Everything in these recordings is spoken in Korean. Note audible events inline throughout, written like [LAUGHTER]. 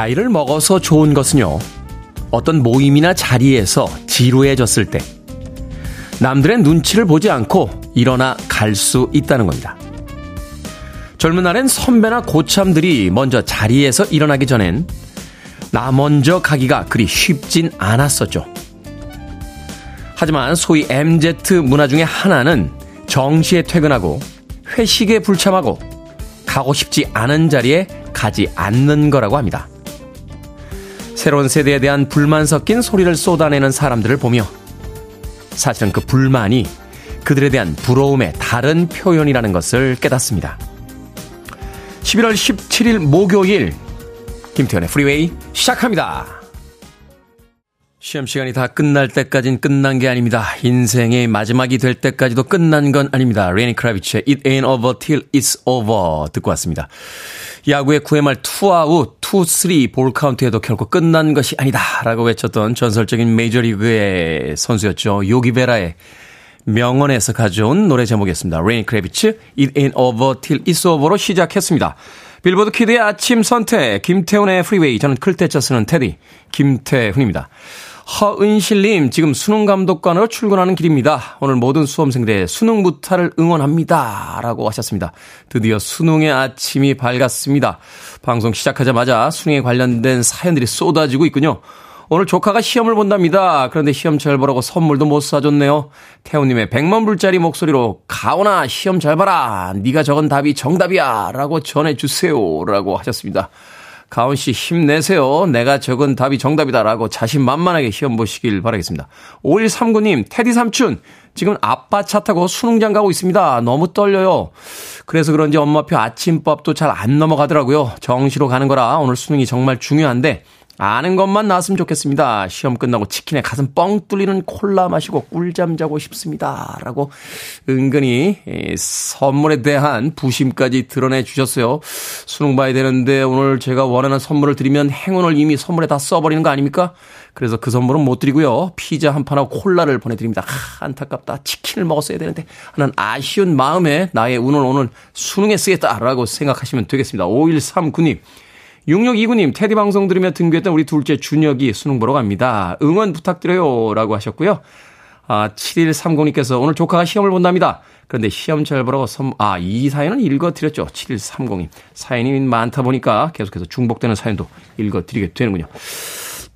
나이를 먹어서 좋은 것은요, 어떤 모임이나 자리에서 지루해졌을 때, 남들의 눈치를 보지 않고 일어나 갈 수 있다는 겁니다. 젊은 날엔 선배나 고참들이 먼저 자리에서 일어나기 전엔 나 먼저 가기가 그리 쉽진 않았었죠. 하지만 소위 MZ 문화 중의 하나는 정시에 퇴근하고 회식에 불참하고 가고 싶지 않은 자리에 가지 않는 거라고 합니다. 새로운 세대에 대한 불만 섞인 소리를 쏟아내는 사람들을 보며 사실은 그 불만이 그들에 대한 부러움의 다른 표현이라는 것을 깨닫습니다. 11월 17일 목요일 김태훈의 프리웨이 시작합니다. 시험 시간이 다 끝날 때까진 끝난 게 아닙니다. 인생의 마지막이 될 때까지도 끝난 건 아닙니다. 레니 크라비츠의 It Ain't Over Till It's Over 듣고 왔습니다. 야구의 9회 말 투아웃, 투, 쓰리 볼 카운트에도 결코 끝난 것이 아니다. 라고 외쳤던 전설적인 메이저리그의 선수였죠. 요기베라의 명언에서 가져온 노래 제목이었습니다. 레니 크래비츠, It Ain't Over Till It's Over로 시작했습니다. 빌보드 키드의 아침 선택, 김태훈의 프리웨이, 저는 클 태 자 쓰는 태디, 김태훈입니다. 허은실님, 지금 수능 감독관으로 출근하는 길입니다. 오늘 모든 수험생들의 수능 무탈을 응원합니다. 라고 하셨습니다. 드디어 수능의 아침이 밝았습니다. 방송 시작하자마자 수능에 관련된 사연들이 쏟아지고 있군요. 오늘 조카가 시험을 본답니다. 그런데 시험 잘 보라고 선물도 못 사줬네요. 태우님의 100만 불짜리 목소리로 가오나 시험 잘 봐라. 네가 적은 답이 정답이야. 라고 전해주세요. 라고 하셨습니다. 가온 씨 힘내세요. 내가 적은 답이 정답이다라고 자신만만하게 시험 보시길 바라겠습니다. 5139님, 테디 삼촌, 지금 아빠 차 타고 수능장 가고 있습니다. 너무 떨려요. 그래서 그런지 엄마표 아침밥도 잘 안 넘어가더라고요. 정시로 가는 거라 오늘 수능이 정말 중요한데 아는 것만 나왔으면 좋겠습니다. 시험 끝나고 치킨에 가슴 뻥 뚫리는 콜라 마시고 꿀잠 자고 싶습니다. 라고 은근히 선물에 대한 부심까지 드러내 주셨어요. 수능 봐야 되는데 오늘 제가 원하는 선물을 드리면 행운을 이미 선물에 다 써버리는 거 아닙니까? 그래서 그 선물은 못 드리고요. 피자 한 판하고 콜라를 보내드립니다. 하, 안타깝다. 치킨을 먹었어야 되는데 하는 아쉬운 마음에 나의 운을 오늘 수능에 쓰겠다라고 생각하시면 되겠습니다. 5139님. 6629님, 테디 방송 들으며 등교했던 우리 둘째 준혁이 수능 보러 갑니다. 응원 부탁드려요. 라고 하셨고요. 아, 7130님께서 오늘 조카가 시험을 본답니다. 그런데 시험 잘 보라고 선, 아, 이 사연은 읽어드렸죠. 7130님. 사연이 많다 보니까 계속해서 중복되는 사연도 읽어드리게 되는군요.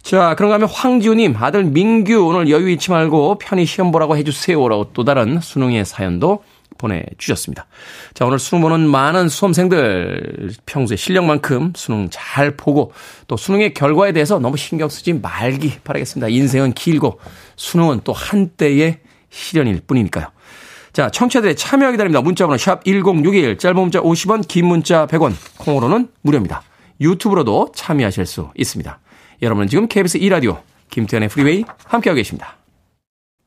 자, 그런가 하면 황지우님, 아들 민규 오늘 여유 잃지 말고 편히 시험 보라고 해주세요. 라고 또 다른 수능의 사연도 보내주셨습니다. 자, 오늘 수능 보는 많은 수험생들 평소에 실력만큼 수능 잘 보고 또 수능의 결과에 대해서 너무 신경 쓰지 말기 바라겠습니다. 인생은 길고 수능은 또 한때의 시련일 뿐이니까요. 자, 청취자들의 참여 기다립니다. 문자번호 샵 1061, 짧은 문자 50원, 긴 문자 100원, 콩으로는 무료입니다. 유튜브로도 참여하실 수 있습니다. 여러분은 지금 KBS 2라디오 김태훈의 Freeway 함께하고 계십니다.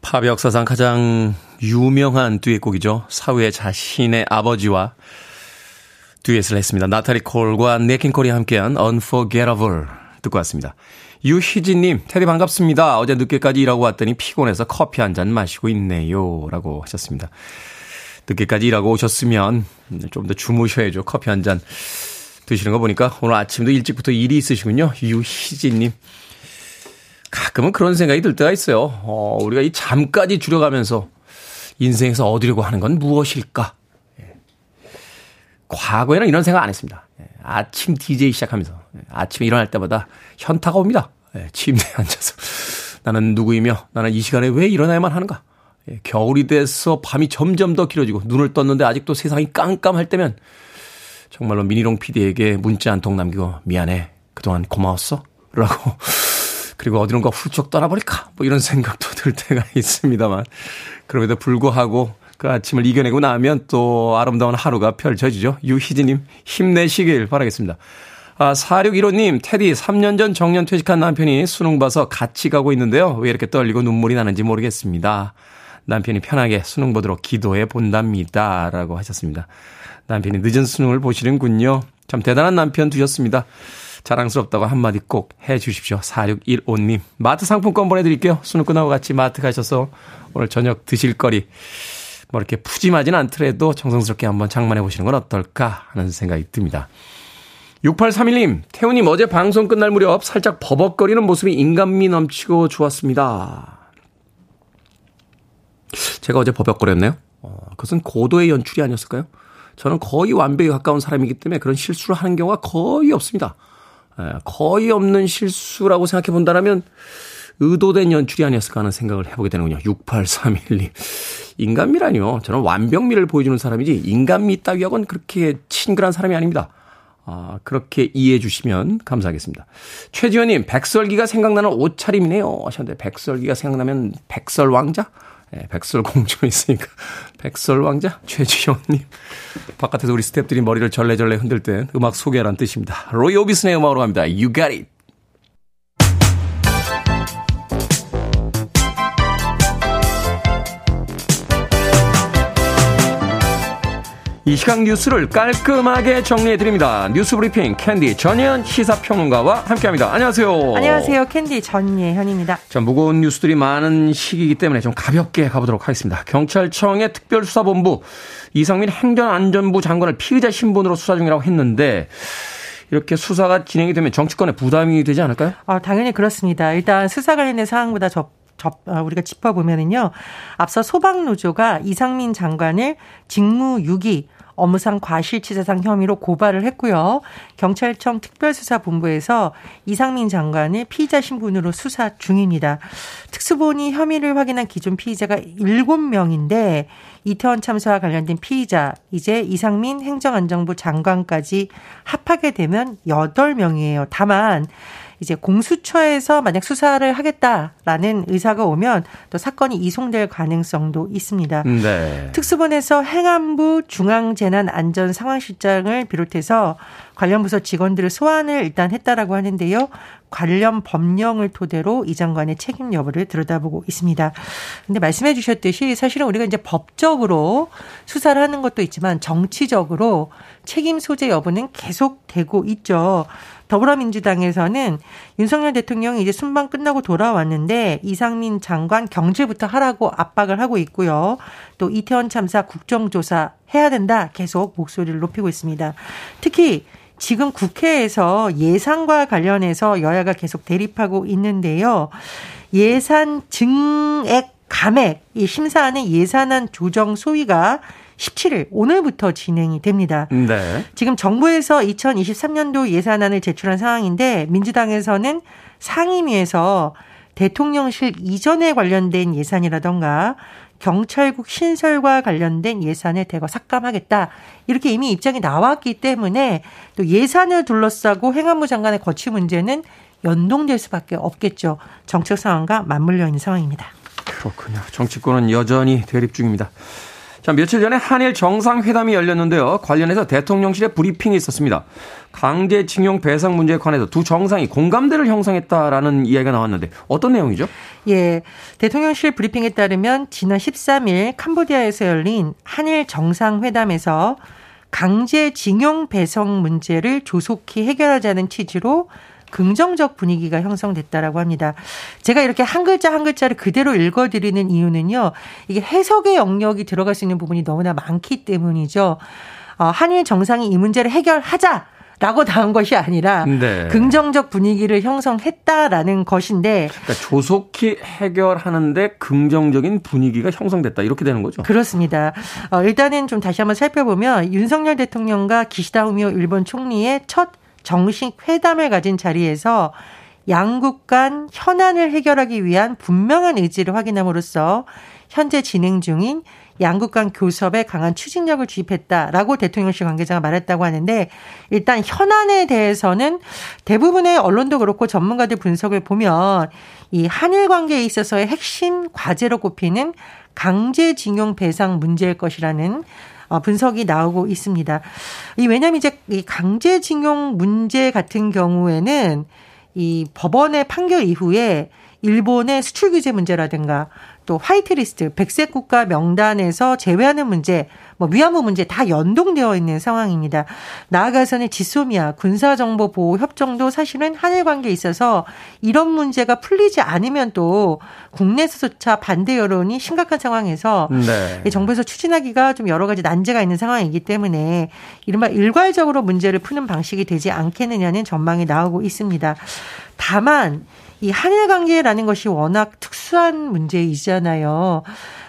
팝 역사상 가장 유명한 듀엣곡이죠. 사후에 자신의 아버지와 듀엣을 했습니다. 나타리 콜과 네킨 콜이 함께한 Unforgettable 듣고 왔습니다. 유희진님, 테디 반갑습니다. 어제 늦게까지 일하고 왔더니 피곤해서 커피 한 잔 마시고 있네요. 라고 하셨습니다. 늦게까지 일하고 오셨으면 좀 더 주무셔야죠. 커피 한 잔 드시는 거 보니까 오늘 아침도 일찍부터 일이 있으시군요. 유희진님. 가끔은 그런 생각이 들 때가 있어요. 어, 우리가 이 잠까지 줄여가면서 인생에서 얻으려고 하는 건 무엇일까? 예. 과거에는 이런 생각 안 했습니다. 예. 아침 DJ 시작하면서 예. 아침에 일어날 때마다 현타가 옵니다. 예. 침대에 [LAUGHS] 앉아서 나는 누구이며 나는 이 시간에 왜 일어나야만 하는가? 예. 겨울이 돼서 밤이 점점 더 길어지고 눈을 떴는데 아직도 세상이 깜깜할 때면 정말로 미니롱 PD에게 문자 한 통 남기고 미안해. 그동안 고마웠어? 라고 그리고 어디론가 훌쩍 떠나버릴까? 뭐 이런 생각도 들 때가 [LAUGHS] 있습니다만. 그럼에도 불구하고 그 아침을 이겨내고 나면 또 아름다운 하루가 펼쳐지죠. 유희진님 힘내시길 바라겠습니다. 아, 4615님, 테디, 3년 전 정년 퇴직한 남편이 수능 봐서 같이 가고 있는데요. 왜 이렇게 떨리고 눈물이 나는지 모르겠습니다. 남편이 편하게 수능 보도록 기도해 본답니다. 라고 하셨습니다. 남편이 늦은 수능을 보시는군요. 참 대단한 남편 두셨습니다. 자랑스럽다고 한마디 꼭 해 주십시오. 4615님. 마트 상품권 보내드릴게요. 수능 끝나고 같이 마트 가셔서 오늘 저녁 드실 거리. 뭐 이렇게 푸짐하진 않더라도 정성스럽게 한번 장만해 보시는 건 어떨까 하는 생각이 듭니다. 6831님, 태우님 어제 방송 끝날 무렵 살짝 버벅거리는 모습이 인간미 넘치고 좋았습니다. 제가 어제 버벅거렸나요? 어, 그것은 고도의 연출이 아니었을까요? 저는 거의 완벽에 가까운 사람이기 때문에 그런 실수를 하는 경우가 거의 없습니다. 에, 거의 없는 실수라고 생각해 본다면 의도된 연출이 아니었을까 하는 생각을 해보게 되는군요. 6831님. 인간미라니요. 저는 완벽미를 보여주는 사람이지 인간미 따위하고는 그렇게 친근한 사람이 아닙니다. 아, 그렇게 이해해 주시면 감사하겠습니다. 최지현님, 백설기가 생각나는 옷차림이네요. 하셨는데, 백설기가 생각나면 백설왕자? 네, 백설공주 있으니까. [LAUGHS] 백설왕자? 최지현님. 바깥에서 우리 스탭들이 머리를 절레절레 흔들 땐 음악 소개란 뜻입니다. 로이 오비슨의 음악으로 갑니다. You got it. 이 시각 뉴스를 깔끔하게 정리해드립니다. 뉴스 브리핑 캔디 전예현 시사평론가와 함께합니다. 안녕하세요. 안녕하세요. 캔디 전예현입니다. 자, 무거운 뉴스들이 많은 시기이기 때문에 좀 가볍게 가보도록 하겠습니다. 경찰청의 특별수사본부 이상민 행정안전부 장관을 피의자 신분으로 수사 중이라고 했는데 이렇게 수사가 진행이 되면 정치권에 부담이 되지 않을까요? 어, 당연히 그렇습니다. 일단 수사 관련된 사항보다 접 접, 어, 우리가 짚어보면은요. 앞서 소방노조가 이상민 장관을 직무 유기, 업무상 과실치사상 혐의로 고발을 했고요. 경찰청 특별수사본부에서 이상민 장관을 피의자 신분으로 수사 중입니다. 특수본이 혐의를 확인한 기존 피의자가 7명인데 이태원 참사와 관련된 피의자 이제 이상민 행정안전부 장관까지 합하게 되면 8명이에요. 다만 이제 공수처에서 만약 수사를 하겠다라는 의사가 오면 또 사건이 이송될 가능성도 있습니다. 네. 특수본에서 행안부 중앙재난안전상황실장을 비롯해서 관련 부서 직원들을 소환을 일단 했다라고 하는데요. 관련 법령을 토대로 이 장관의 책임 여부를 들여다보고 있습니다. 근데 말씀해 주셨듯이 사실은 우리가 이제 법적으로 수사를 하는 것도 있지만 정치적으로 책임 소재 여부는 계속되고 있죠. 더불어민주당에서는 윤석열 대통령이 이제 순방 끝나고 돌아왔는데 이상민 장관 경제부터 하라고 압박을 하고 있고요. 또 이태원 참사 국정조사 해야 된다 계속 목소리를 높이고 있습니다. 특히 지금 국회에서 예산과 관련해서 여야가 계속 대립하고 있는데요. 예산 증액 감액, 이 심사안의 예산안 조정 소위가 17일 오늘부터 진행이 됩니다. 네. 지금 정부에서 2023년도 예산안을 제출한 상황인데 민주당에서는 상임위에서 대통령실 이전에 관련된 예산이라던가 경찰국 신설과 관련된 예산을 대거 삭감하겠다. 이렇게 이미 입장이 나왔기 때문에 또 예산을 둘러싸고 행안부 장관의 거취 문제는 연동될 수밖에 없겠죠. 정책 상황과 맞물려 있는 상황입니다. 그렇군요. 정치권은 여전히 대립 중입니다. 자, 며칠 전에 한일 정상회담이 열렸는데요. 관련해서 대통령실에 브리핑이 있었습니다. 강제징용 배상 문제에 관해서 두 정상이 공감대를 형성했다라는 이야기가 나왔는데 어떤 내용이죠? 예. 대통령실 브리핑에 따르면 지난 13일 캄보디아에서 열린 한일 정상회담에서 강제징용 배상 문제를 조속히 해결하자는 취지로 긍정적 분위기가 형성됐다라고 합니다. 제가 이렇게 한 글자 한 글자를 그대로 읽어드리는 이유는요. 이게 해석의 영역이 들어갈 수 있는 부분이 너무나 많기 때문이죠. 어, 한일 정상이 이 문제를 해결하자. 라고 다한 것이 아니라 네. 긍정적 분위기를 형성했다라는 것인데 그러니까 조속히 해결하는데 긍정적인 분위기가 형성됐다 이렇게 되는 거죠. 그렇습니다. 어, 일단은 좀 다시 한번 살펴보면 윤석열 대통령과 기시다 후미오 일본 총리의 첫 정식 회담을 가진 자리에서 양국 간 현안을 해결하기 위한 분명한 의지를 확인함으로써 현재 진행 중인 양국 간 교섭에 강한 추진력을 주입했다라고 대통령실 관계자가 말했다고 하는데 일단 현안에 대해서는 대부분의 언론도 그렇고 전문가들 분석을 보면 이 한일 관계에 있어서의 핵심 과제로 꼽히는 강제징용 배상 문제일 것이라는 어, 분석이 나오고 있습니다. 이 왜냐하면 이제 이 강제징용 문제 같은 경우에는 이 법원의 판결 이후에 일본의 수출 규제 문제라든가 또 화이트리스트 백색 국가 명단에서 제외하는 문제, 뭐 위안부 문제 다 연동되어 있는 상황입니다. 나아가서는 지소미아 군사정보 보호 협정도 사실은 한일 관계에 있어서 이런 문제가 풀리지 않으면 또 국내에서조차 반대 여론이 심각한 상황에서 네. 정부에서 추진하기가 좀 여러 가지 난제가 있는 상황이기 때문에 이른바 일괄적으로 문제를 푸는 방식이 되지 않겠느냐는 전망이 나오고 있습니다. 다만 이 한일 관계라는 것이 워낙 특수한 문제이잖아요.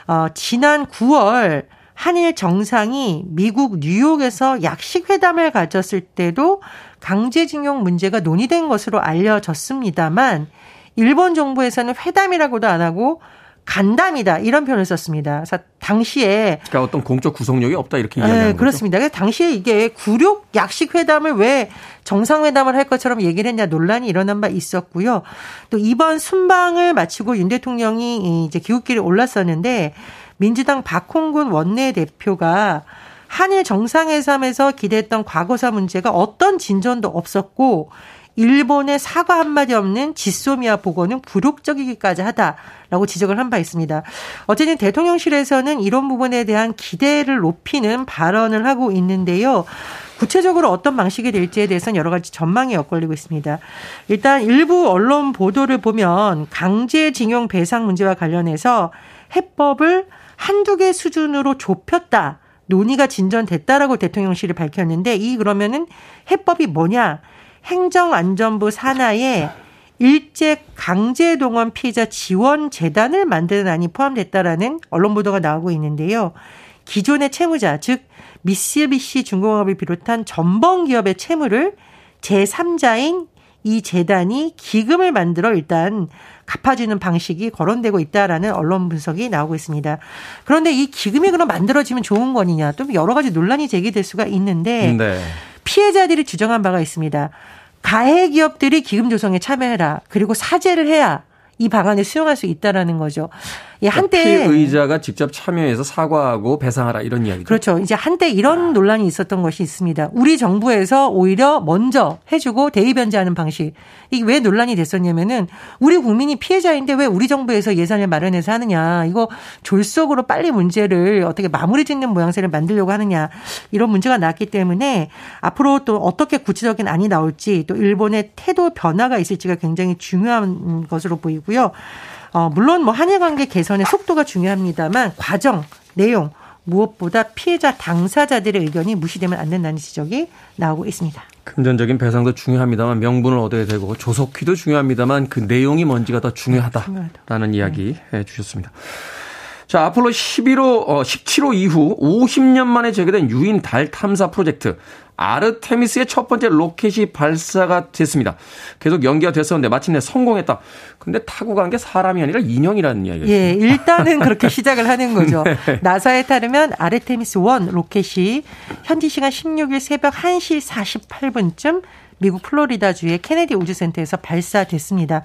어, 지난 9월 한일 정상이 미국 뉴욕에서 약식 회담을 가졌을 때도 강제징용 문제가 논의된 것으로 알려졌습니다만 일본 정부에서는 회담이라고도 안 하고 간담이다 이런 표현을 썼습니다. 그래서 당시에 그러니까 어떤 공적 구속력이 없다 이렇게 네, 이야기하는 네, 그렇습니다. 그래서 당시에 이게 굴욕 약식 회담을 왜 정상회담을 할 것처럼 얘기를 했냐 논란이 일어난 바 있었고요. 또 이번 순방을 마치고 윤 대통령이 이제 기웃길에 올랐었는데 민주당 박홍근 원내대표가 한일 정상회담에서 기대했던 과거사 문제가 어떤 진전도 없었고 일본의 사과 한마디 없는 지소미아 보고는 굴욕적이기까지 하다라고 지적을 한 바 있습니다. 어쨌든 대통령실에서는 이런 부분에 대한 기대를 높이는 발언을 하고 있는데요. 구체적으로 어떤 방식이 될지에 대해서는 여러 가지 전망이 엇갈리고 있습니다. 일단 일부 언론 보도를 보면 강제징용 배상 문제와 관련해서 해법을 한두 개 수준으로 좁혔다. 논의가 진전됐다라고 대통령실이 밝혔는데 이 그러면은 해법이 뭐냐? 행정안전부 산하에 일제 강제 동원 피해자 지원 재단을 만드는 안이 포함됐다라는 언론 보도가 나오고 있는데요. 기존의 채무자 즉 미쓰비시 중공업을 비롯한 전범 기업의 채무를 제3자인 이 재단이 기금을 만들어 일단 갚아주는 방식이 거론되고 있다라는 언론 분석이 나오고 있습니다. 그런데 이 기금이 그럼 만들어지면 좋은 거느냐 또 여러 가지 논란이 제기될 수가 있는데 네. 피해자들이 주장한 바가 있습니다. 가해 기업들이 기금 조성에 참여해라. 그리고 사죄를 해야 이 방안을 수용할 수 있다라는 거죠. 예, 한때 피의자가 직접 참여해서 사과하고 배상하라 이런 이야기죠. 그렇죠. 이제 한때 이런 논란이 있었던 것이 있습니다. 우리 정부에서 오히려 먼저 해주고 대의 변제하는 방식. 이게 왜 논란이 됐었냐면은 우리 국민이 피해자인데 왜 우리 정부에서 예산을 마련해서 하느냐. 이거 졸속으로 빨리 문제를 어떻게 마무리 짓는 모양새를 만들려고 하느냐. 이런 문제가 나왔기 때문에 앞으로 또 어떻게 구체적인 안이 나올지 또 일본의 태도 변화가 있을지가 굉장히 중요한 것으로 보이고요. 어, 물론 뭐 한일 관계 개선의 속도가 중요합니다만 과정, 내용 무엇보다 피해자 당사자들의 의견이 무시되면 안 된다는 지적이 나오고 있습니다. 금전적인 배상도 중요합니다만 명분을 얻어야 되고 조속히도 중요합니다만 그 내용이 뭔지가 더 중요하다라는 네. 이야기 해 주셨습니다. 자, 아폴로 11호, 어, 17호 이후 50년 만에 재개된 유인 달 탐사 프로젝트. 아르테미스의 첫 번째 로켓이 발사가 됐습니다. 계속 연기가 됐었는데 마침내 성공했다. 근데 타고 간 게 사람이 아니라 인형이라는 이야기예요. 예, 일단은 그렇게 시작을 하는 거죠. [LAUGHS] 네. 나사에 따르면 아르테미스 1 로켓이 현지 시간 16일 새벽 1시 48분쯤 미국 플로리다주의 케네디 우주센터에서 발사됐습니다.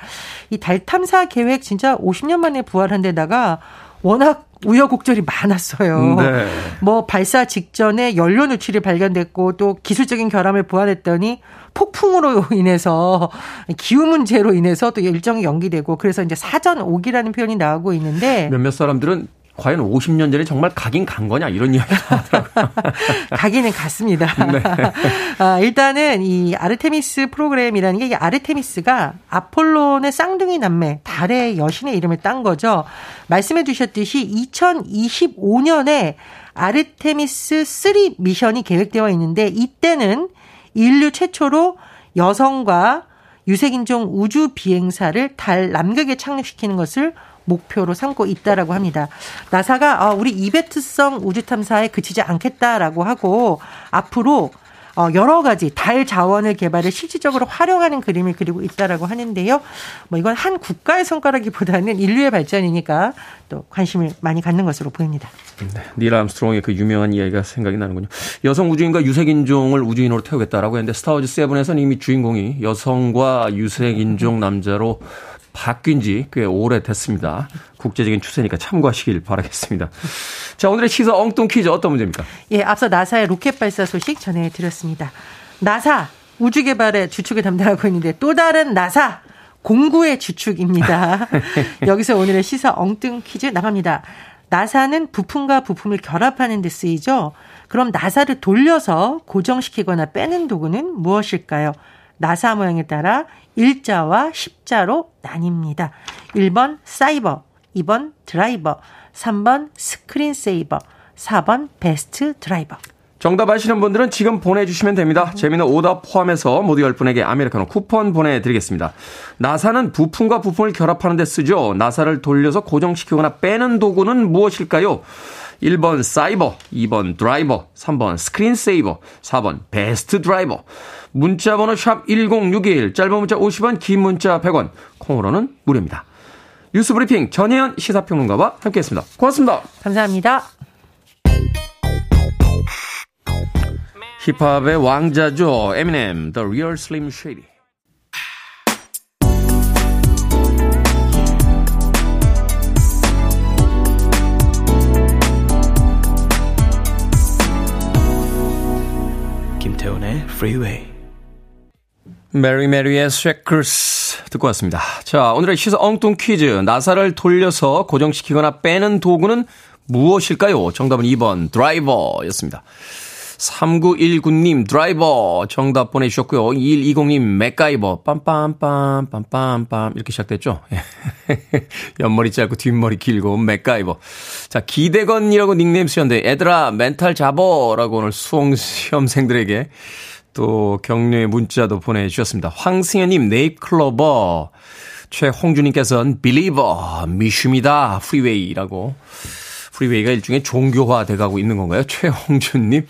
이 달 탐사 계획 진짜 50년 만에 부활한 데다가 워낙 우여곡절이 많았어요. 네. 뭐 발사 직전에 연료 누출이 발견됐고 또 기술적인 결함을 보완했더니 폭풍으로 인해서 기후 문제로 인해서 또 일정이 연기되고 그래서 이제 사전 오기라는 표현이 나오고 있는데 몇몇 사람들은 과연 50년 전에 정말 가긴 간 거냐 이런 이야기가 나오더라고요. [LAUGHS] 가기는 갔습니다. 네. [LAUGHS] 아, 일단은 이 아르테미스 프로그램이라는 게 아르테미스가 아폴론의 쌍둥이 남매 달의 여신의 이름을 딴 거죠. 말씀해 주셨듯이 2025년에 아르테미스 3 미션이 계획되어 있는데 이때는 인류 최초로 여성과 유색인종 우주 비행사를 달 남극에 착륙시키는 것을 목표로 삼고 있다라고 합니다. 나사가 아, 우리 이벤트성 우주 탐사에 그치지 않겠다라고 하고 앞으로 어, 여러 가지 달 자원을 개발해 실질적으로 활용하는 그림을 그리고 있다라고 하는데요. 뭐 이건 한 국가의 성과라기보다는 인류의 발전이니까 또 관심을 많이 갖는 것으로 보입니다. 네, 닐 암스트롱의 그 유명한 이야기가 생각이 나는군요. 여성 우주인과 유색인종을 우주인으로 태우겠다라고 했는데 스타워즈 seven에서는 이미 주인공이 여성과 유색인종 남자로 바뀐 지 꽤 오래됐습니다. 국제적인 추세니까 참고하시길 바라겠습니다. 자, 오늘의 시사 엉뚱 퀴즈 어떤 문제입니까? 예, 앞서 나사의 로켓 발사 소식 전해드렸습니다. 나사 우주 개발의 주축을 담당하고 있는데 또 다른 나사 공구의 주축입니다. [LAUGHS] 여기서 오늘의 시사 엉뚱 퀴즈 나갑니다. 나사는 부품과 부품을 결합하는 데 쓰이죠. 그럼 나사를 돌려서 고정시키거나 빼는 도구는 무엇일까요? 나사 모양에 따라 일자와 십자로 나뉩니다. 1번 사이버, 2번 드라이버, 3번 screen saver, 4번 best driver. 정답 아시는 분들은 지금 보내주시면 됩니다. 재밌는 오답 포함해서 모두 10분에게 아메리카노 쿠폰 보내드리겠습니다. 나사는 부품과 부품을 결합하는 데 쓰죠. 나사를 돌려서 고정시키거나 빼는 도구는 무엇일까요? 1번 사이버, 2번 드라이버, 3번 screen saver, 4번 best driver. 문자 번호 샵 1061, 짧은 문자 50원, 긴 문자 100원, 콩으로는 무료입니다. 뉴스 브리핑 전혜연 시사평론가와 함께했습니다. 고맙습니다. 감사합니다. 힙합의 왕자죠. 에미넴, The Real Slim Shady. 김태훈의 Freeway. 메리 메리의 Shackles 듣고 왔습니다. 자, 오늘의 시사 엉뚱 퀴즈. 나사를 돌려서 고정시키거나 빼는 도구는 무엇일까요? 정답은 2번 드라이버였습니다. 3919님 드라이버 정답 보내주셨고요. 2120님 맥가이버 빰빰빰 빰빰빰 이렇게 시작됐죠. [LAUGHS] 옆머리 짧고 뒷머리 길고 맥가이버. 자 기대건이라고 닉네임 쓰셨는데 애들아 멘탈 잡어라고 오늘 수험생들에게 또 격려의 문자도 보내주셨습니다. 황승현님, 네잎클로버. 최홍주님께서는 believer, 믿슙니다. Freeway라고. Freeway가 일종의 종교화 돼가고 있는 건가요? 최홍준님.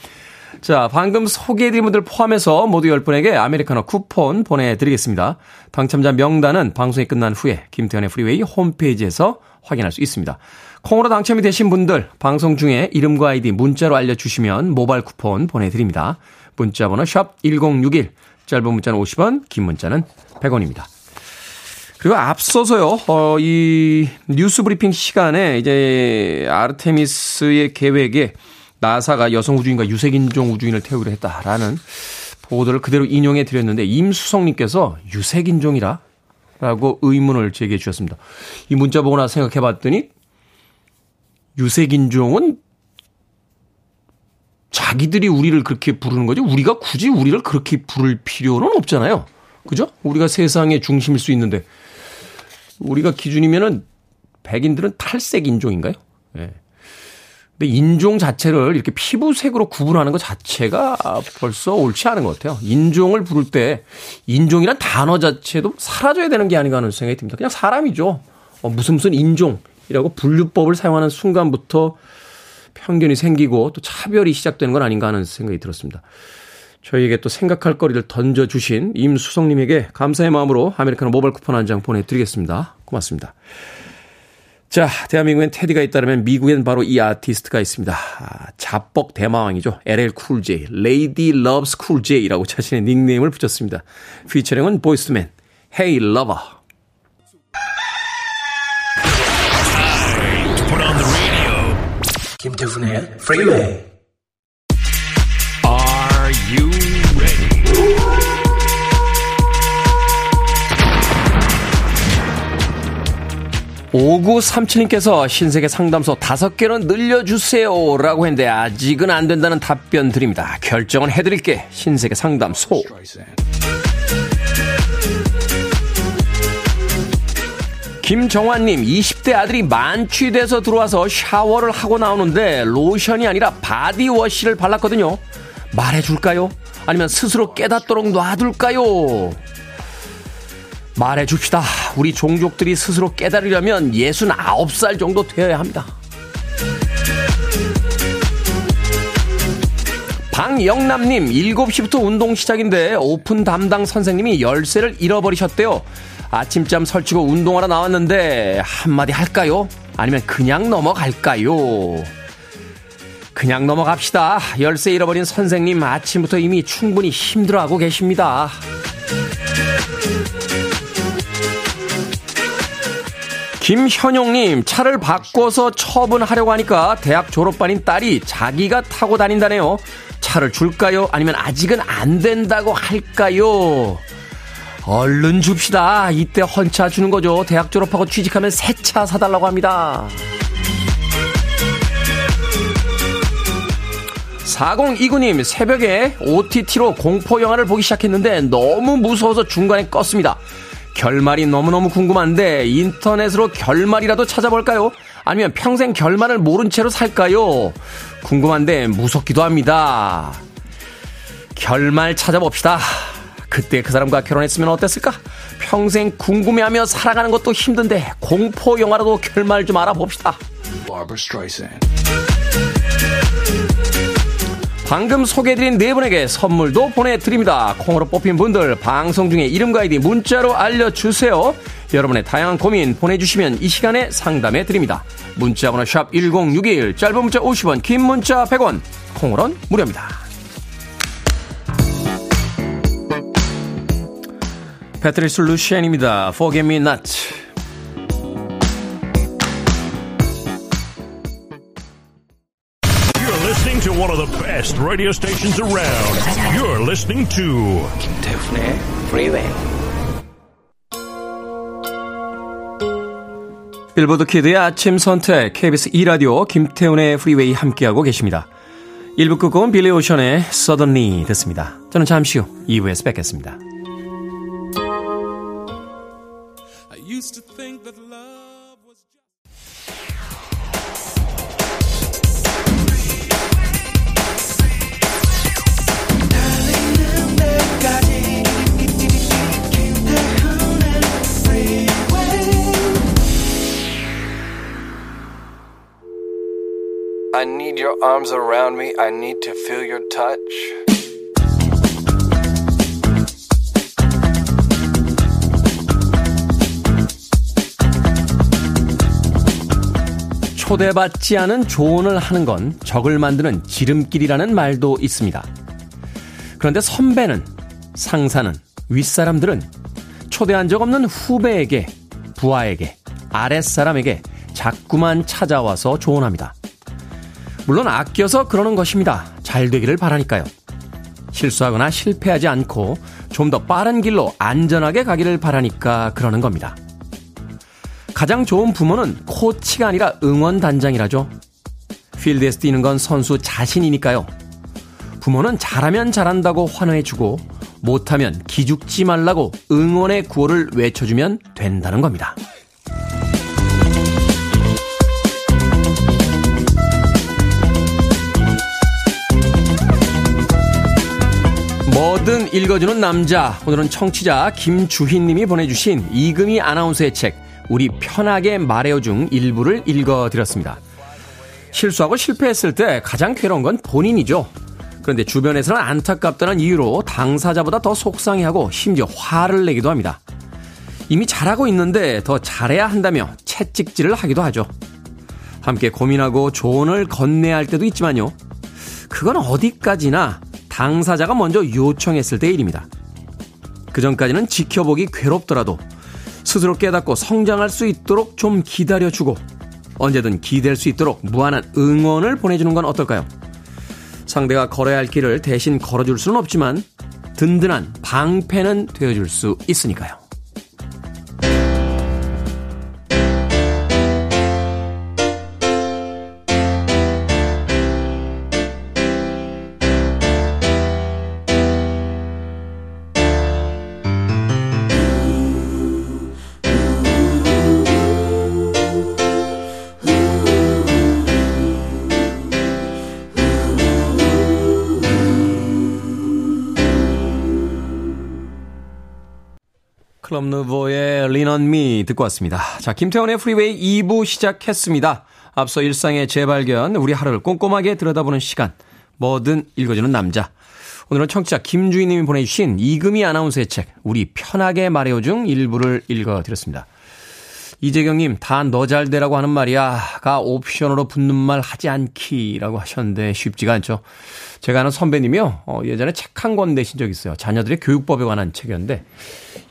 자, 방금 소개해드린 분들 포함해서 모두 10분에게 아메리카노 쿠폰 보내드리겠습니다. 당첨자 명단은 방송이 끝난 후에 김태훈의 Freeway 홈페이지에서 확인할 수 있습니다. 콩으로 당첨이 되신 분들 방송 중에 이름과 아이디 문자로 알려주시면 모바일 쿠폰 보내드립니다. 문자 번호 샵 1061, 짧은 문자는 50원, 긴 문자는 100원입니다. 그리고 앞서서요, 어, 이 뉴스 브리핑 시간에 이제 아르테미스의 계획에 나사가 여성 우주인과 유색인종 우주인을 태우기로 했다라는 보도를 그대로 인용해 드렸는데 임수성님께서 유색인종이라? 라고 의문을 제기해 주셨습니다. 이 문자 보고 나서 생각해 봤더니 유색인종은 자기들이 우리를 그렇게 부르는 거지 우리가 굳이 우리를 그렇게 부를 필요는 없잖아요. 그죠? 우리가 세상의 중심일 수 있는데 우리가 기준이면은 백인들은 탈색 인종인가요? 예. 네. 근데 인종 자체를 이렇게 피부색으로 구분하는 것 자체가 벌써 옳지 않은 것 같아요. 인종을 부를 때 인종이란 단어 자체도 사라져야 되는 게 아닌가 하는 생각이 듭니다. 그냥 사람이죠. 어, 무슨 무슨 인종이라고 분류법을 사용하는 순간부터 편견이 생기고 또 차별이 시작되는 건 아닌가 하는 생각이 들었습니다. 저희에게 또 생각할 거리를 던져주신 임수성님에게 감사의 마음으로 아메리카노 모바일 쿠폰 한 장 보내드리겠습니다. 고맙습니다. 자, 대한민국엔 테디가 있다면 미국엔 바로 이 아티스트가 있습니다. 아, 자뻑 대마왕이죠. LL Cool J, Ladies Love Cool J라고 자신의 닉네임을 붙였습니다. 피처링은 Boyz II Men, Hey Lover. 김태훈의 Freeway 5937님께서 신세계 상담소 다섯 개는 늘려주세요 라고 했는데 아직은 안 된다는 답변 드립니다. 결정은 해드릴게 신세계 상담소. 김정환님, 20대 아들이 만취돼서 들어와서 샤워를 하고 나오는데 로션이 아니라 body wash를 발랐거든요. 말해줄까요? 아니면 스스로 깨닫도록 놔둘까요? 말해줍시다. 우리 종족들이 스스로 깨달으려면 69살 정도 되어야 합니다. 방영남님, 7시부터 운동 시작인데 오픈 담당 선생님이 열쇠를 잃어버리셨대요. 아침잠 설치고 운동하러 나왔는데 한마디 할까요? 아니면 그냥 넘어갈까요? 그냥 넘어갑시다. 열쇠 잃어버린 선생님 아침부터 이미 충분히 힘들어하고 계십니다. 김현용님, 차를 바꿔서 처분하려고 하니까 대학 졸업반인 딸이 자기가 타고 다닌다네요. 차를 줄까요? 아니면 아직은 안 된다고 할까요? 얼른 줍시다. 이때 헌차 주는 거죠. 대학 졸업하고 취직하면 새 차 사달라고 합니다. 4029님, 새벽에 OTT로 공포 영화를 보기 시작했는데 너무 무서워서 중간에 껐습니다. 결말이 너무너무 궁금한데 인터넷으로 결말이라도 찾아볼까요? 아니면 평생 결말을 모른 채로 살까요? 궁금한데 무섭기도 합니다. 결말 찾아봅시다. 그때 그 사람과 결혼했으면 어땠을까? 평생 궁금해하며 살아가는 것도 힘든데 공포 영화라도 결말 좀 알아봅시다. 방금 소개해드린 네 분에게 선물도 보내드립니다. 콩으로 뽑힌 분들 방송 중에 이름과 아이디 문자로 알려주세요. 여러분의 다양한 고민 보내주시면 이 시간에 상담해 드립니다. 문자번호 샵 1061, 짧은 문자 50원, 긴 문자 100원, 콩으론 무료입니다. 패트리스 루시안입니다. Forget Me Not. One of the best radio stations around. You're listening to 김태훈의 Freeway. 빌보드 kid의 아침 선택 KBS 2라디오 김태훈의 Freeway 함께하고 계십니다. 1부 끝곡은 빌리 오션의 Suddenly 듣습니다. 저는 잠시 후 2부에서 뵙겠습니다. I need your arms around me. I need to feel your touch. 초대받지 않은 조언을 하는 건 적을 만드는 지름길이라는 말도 있습니다. 그런데 선배는, 상사는, 윗사람들은 초대한 적 없는 후배에게, 부하에게, 아랫사람에게 자꾸만 찾아와서 조언합니다. 물론 아껴서 그러는 것입니다. 잘 되기를 바라니까요. 실수하거나 실패하지 않고 좀 더 빠른 길로 안전하게 가기를 바라니까 그러는 겁니다. 가장 좋은 부모는 코치가 아니라 응원단장이라죠. 필드에서 뛰는 건 선수 자신이니까요. 부모는 잘하면 잘한다고 환호해주고 못하면 기죽지 말라고 응원의 구호를 외쳐주면 된다는 겁니다. 뭐든 읽어주는 남자. 오늘은 청취자 김주희 님이 보내주신 이금희 아나운서의 책, 우리 편하게 말해요 중 일부를 읽어드렸습니다. 실수하고 실패했을 때 가장 괴로운 건 본인이죠. 그런데 주변에서는 안타깝다는 이유로 당사자보다 더 속상해하고 심지어 화를 내기도 합니다. 이미 잘하고 있는데 더 잘해야 한다며 채찍질을 하기도 하죠. 함께 고민하고 조언을 건네야 할 때도 있지만요. 그건 어디까지나 당사자가 먼저 요청했을 때 일입니다. 그 전까지는 지켜보기 괴롭더라도 스스로 깨닫고 성장할 수 있도록 좀 기다려주고 언제든 기댈 수 있도록 무한한 응원을 보내주는 건 어떨까요? 상대가 걸어야 할 길을 대신 걸어줄 수는 없지만 든든한 방패는 되어줄 수 있으니까요. 클럽 누보의 Lean on Me 듣고 왔습니다. 자, 김태훈의 Freeway 2부 시작했습니다. 앞서 일상의 재발견, 우리 하루를 꼼꼼하게 들여다보는 시간. 뭐든 읽어주는 남자. 오늘은 청취자 김주희님이 보내주신 이금희 아나운서의 책 우리 편하게 말해요 중 일부를 읽어드렸습니다. 이재경님, 다 너 잘 되라고 하는 말이야.가 옵션으로 붙는 말 하지 않기라고 하셨는데 쉽지가 않죠. 제가 아는 선배님이요, 어, 예전에 책 한 권 내신 적 있어요. 자녀들의 교육법에 관한 책이었는데,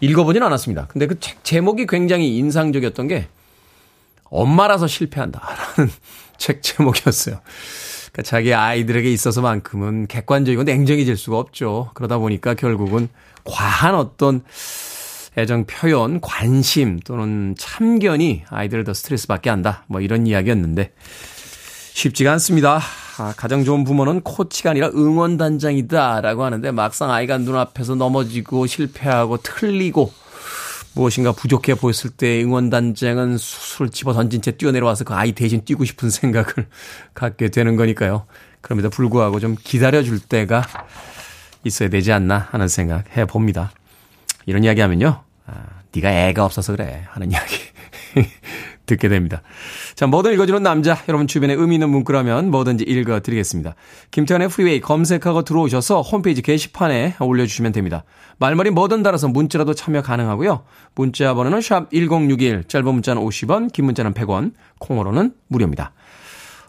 읽어보진 않았습니다. 근데 그 책 제목이 굉장히 인상적이었던 게, 엄마라서 실패한다라는 [LAUGHS] 책 제목이었어요. 그러니까 자기 아이들에게 있어서만큼은 객관적이고 냉정해질 수가 없죠. 그러다 보니까 결국은 과한 어떤 애정 표현, 관심 또는 참견이 아이들을 더 스트레스 받게 한다. 뭐 이런 이야기였는데 쉽지가 않습니다. 아, 가장 좋은 부모는 코치가 아니라 응원단장이다라고 하는데 막상 아이가 눈앞에서 넘어지고 실패하고 틀리고 무엇인가 부족해 보였을 때 응원단장은 수술을 집어 던진 채 뛰어내려와서 그 아이 대신 뛰고 싶은 [LAUGHS] 생각을 갖게 되는 거니까요. 그럼에도 불구하고 좀 기다려줄 때가 있어야 되지 않나 하는 생각 해 봅니다. 이런 이야기 하면요. 아, 네가 애가 없어서 그래 하는 이야기 [LAUGHS] 듣게 됩니다. 자, 뭐든 읽어주는 남자. 여러분 주변에 의미 있는 문구라면 뭐든지 읽어드리겠습니다. 김태현의 프리웨이 검색하고 들어오셔서 홈페이지 게시판에 올려주시면 됩니다. 말머리 뭐든 달아서 문자라도 참여 가능하고요. 문자 번호는 샵 1061, 짧은 문자는 50원, 긴 문자는 100원, 콩으로는 무료입니다.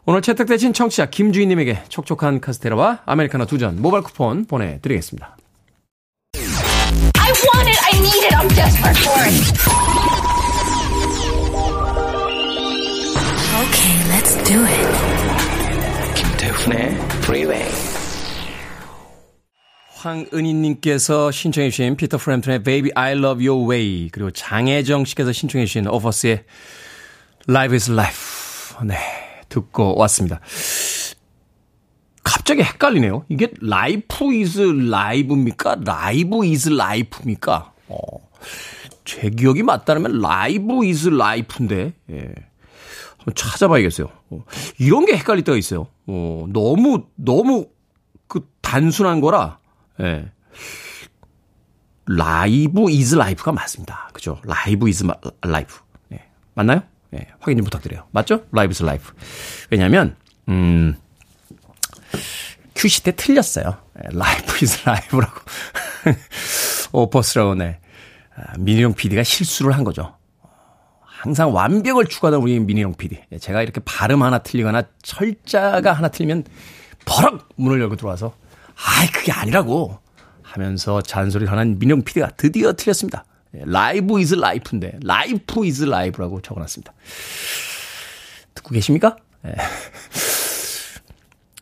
오늘 채택되신 청취자 김주인님에게 촉촉한 카스테라와 아메리카노 두 잔 모바일 쿠폰 보내드리겠습니다. I want it, I need it, I'm desperate for it. Okay, let's do it. 김태훈의 Freeway. 황은희님께서 신청해주신 Peter Frampton의 Baby I Love Your Way 그리고 장혜정 씨께서 신청해주신 Opus의 Life is Life 네 듣고 왔습니다. 갑자기 헷갈리네요. 이게 Life Is Live입니까? Live Is Life입니까? 어, 제 기억이 맞다면 Live Is Life인데, 예. 한번 찾아봐야겠어요. 어, 이런 게 헷갈릴 때가 있어요. 어, 너무, 너무 그 단순한 거라, 예. Live Is Life가 맞습니다. 그죠? Live Is Life. 예. 맞나요? 예. 확인 좀 부탁드려요. 맞죠? Live Is Life. 왜냐면, 음, 큐시트에 틀렸어요. Life Is Live라고. [LAUGHS] Opus라고, 네. 아, 민용 PD가 실수를 한 거죠. 항상 완벽을 추구하던 우리 민용 PD. 예, 제가 이렇게 발음 하나 틀리거나 철자가 하나 틀리면 버럭 문을 열고 들어와서 아이, 그게 아니라고 하면서 잔소리를 하는 민용 PD가 드디어 틀렸습니다. Live Is Life인데, Life Is Live라고 적어놨습니다. 듣고 계십니까? 예.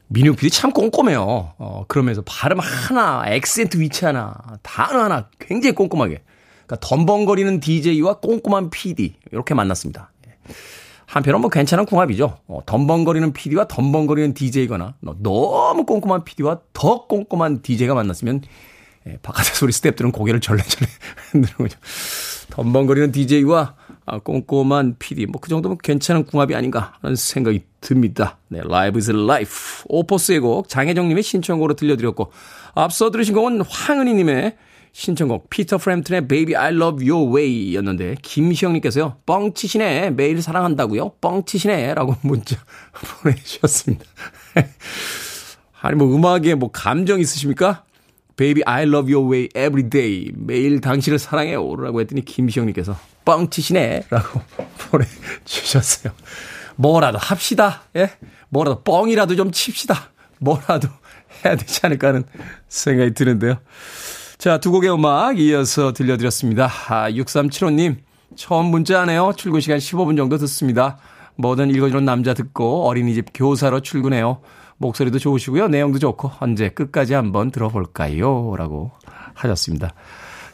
민용 PD 참 꼼꼼해요. 어, 그러면서 발음 하나, 액센트 위치 하나, 단어 하나 굉장히 꼼꼼하게. 그러니까 덤벙거리는 DJ와 꼼꼼한 PD 이렇게 만났습니다. 예. 한편은 뭐 괜찮은 궁합이죠. 어, 덤벙거리는 PD와 덤벙거리는 DJ거나 너무 꼼꼼한 PD와 더 꼼꼼한 DJ가 만났으면 예, 바깥에서 우리 스탭들은 고개를 절레절레 [LAUGHS] 흔드는 거죠. 덤벙거리는 DJ와 아, 꼼꼼한 PD. 뭐 그 정도면 괜찮은 궁합이 아닌가 하는 생각이 듭니다. 네, Live is Life. 오퍼스의 곡 장혜정님의 신청곡으로 들려드렸고 앞서 들으신 곡은 황은희님의 신청곡 피터 프램튼의 Baby I Love Your Way 였는데 김시영님께서요. 뻥치시네. 매일 사랑한다고요? 뻥치시네. 라고 [LAUGHS] 문자 [LAUGHS] 보내주셨습니다. [LAUGHS] 아니 뭐 음악에 뭐 감정 있으십니까? Baby I Love Your Way Every Day. 매일 당신을 사랑해요. 라고 했더니 김시영님께서 뻥치시네. 라고 보내주셨어요. 뭐라도 합시다. 예? 뭐라도 뻥이라도 좀 칩시다. 뭐라도 해야 되지 않을까 하는 생각이 드는데요. 자, 두 곡의 음악 이어서 들려드렸습니다. 아, 6375님, 처음 문자하네요. 출근 시간 15분 정도 듣습니다. 뭐든 읽어주는 남자 듣고 어린이집 교사로 출근해요. 목소리도 좋으시고요. 내용도 좋고 언제 끝까지 한번 들어볼까요? 라고 하셨습니다.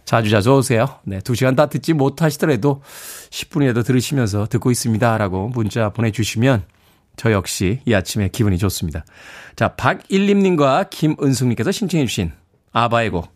자주 자주 오세요. 네, 두 시간 다 듣지 못하시더라도 10분이라도 들으시면서 듣고 있습니다. 라고 문자 보내주시면 저 역시 이 아침에 기분이 좋습니다. 자, 박일림님과 김은숙님께서 신청해주신 아바의 곡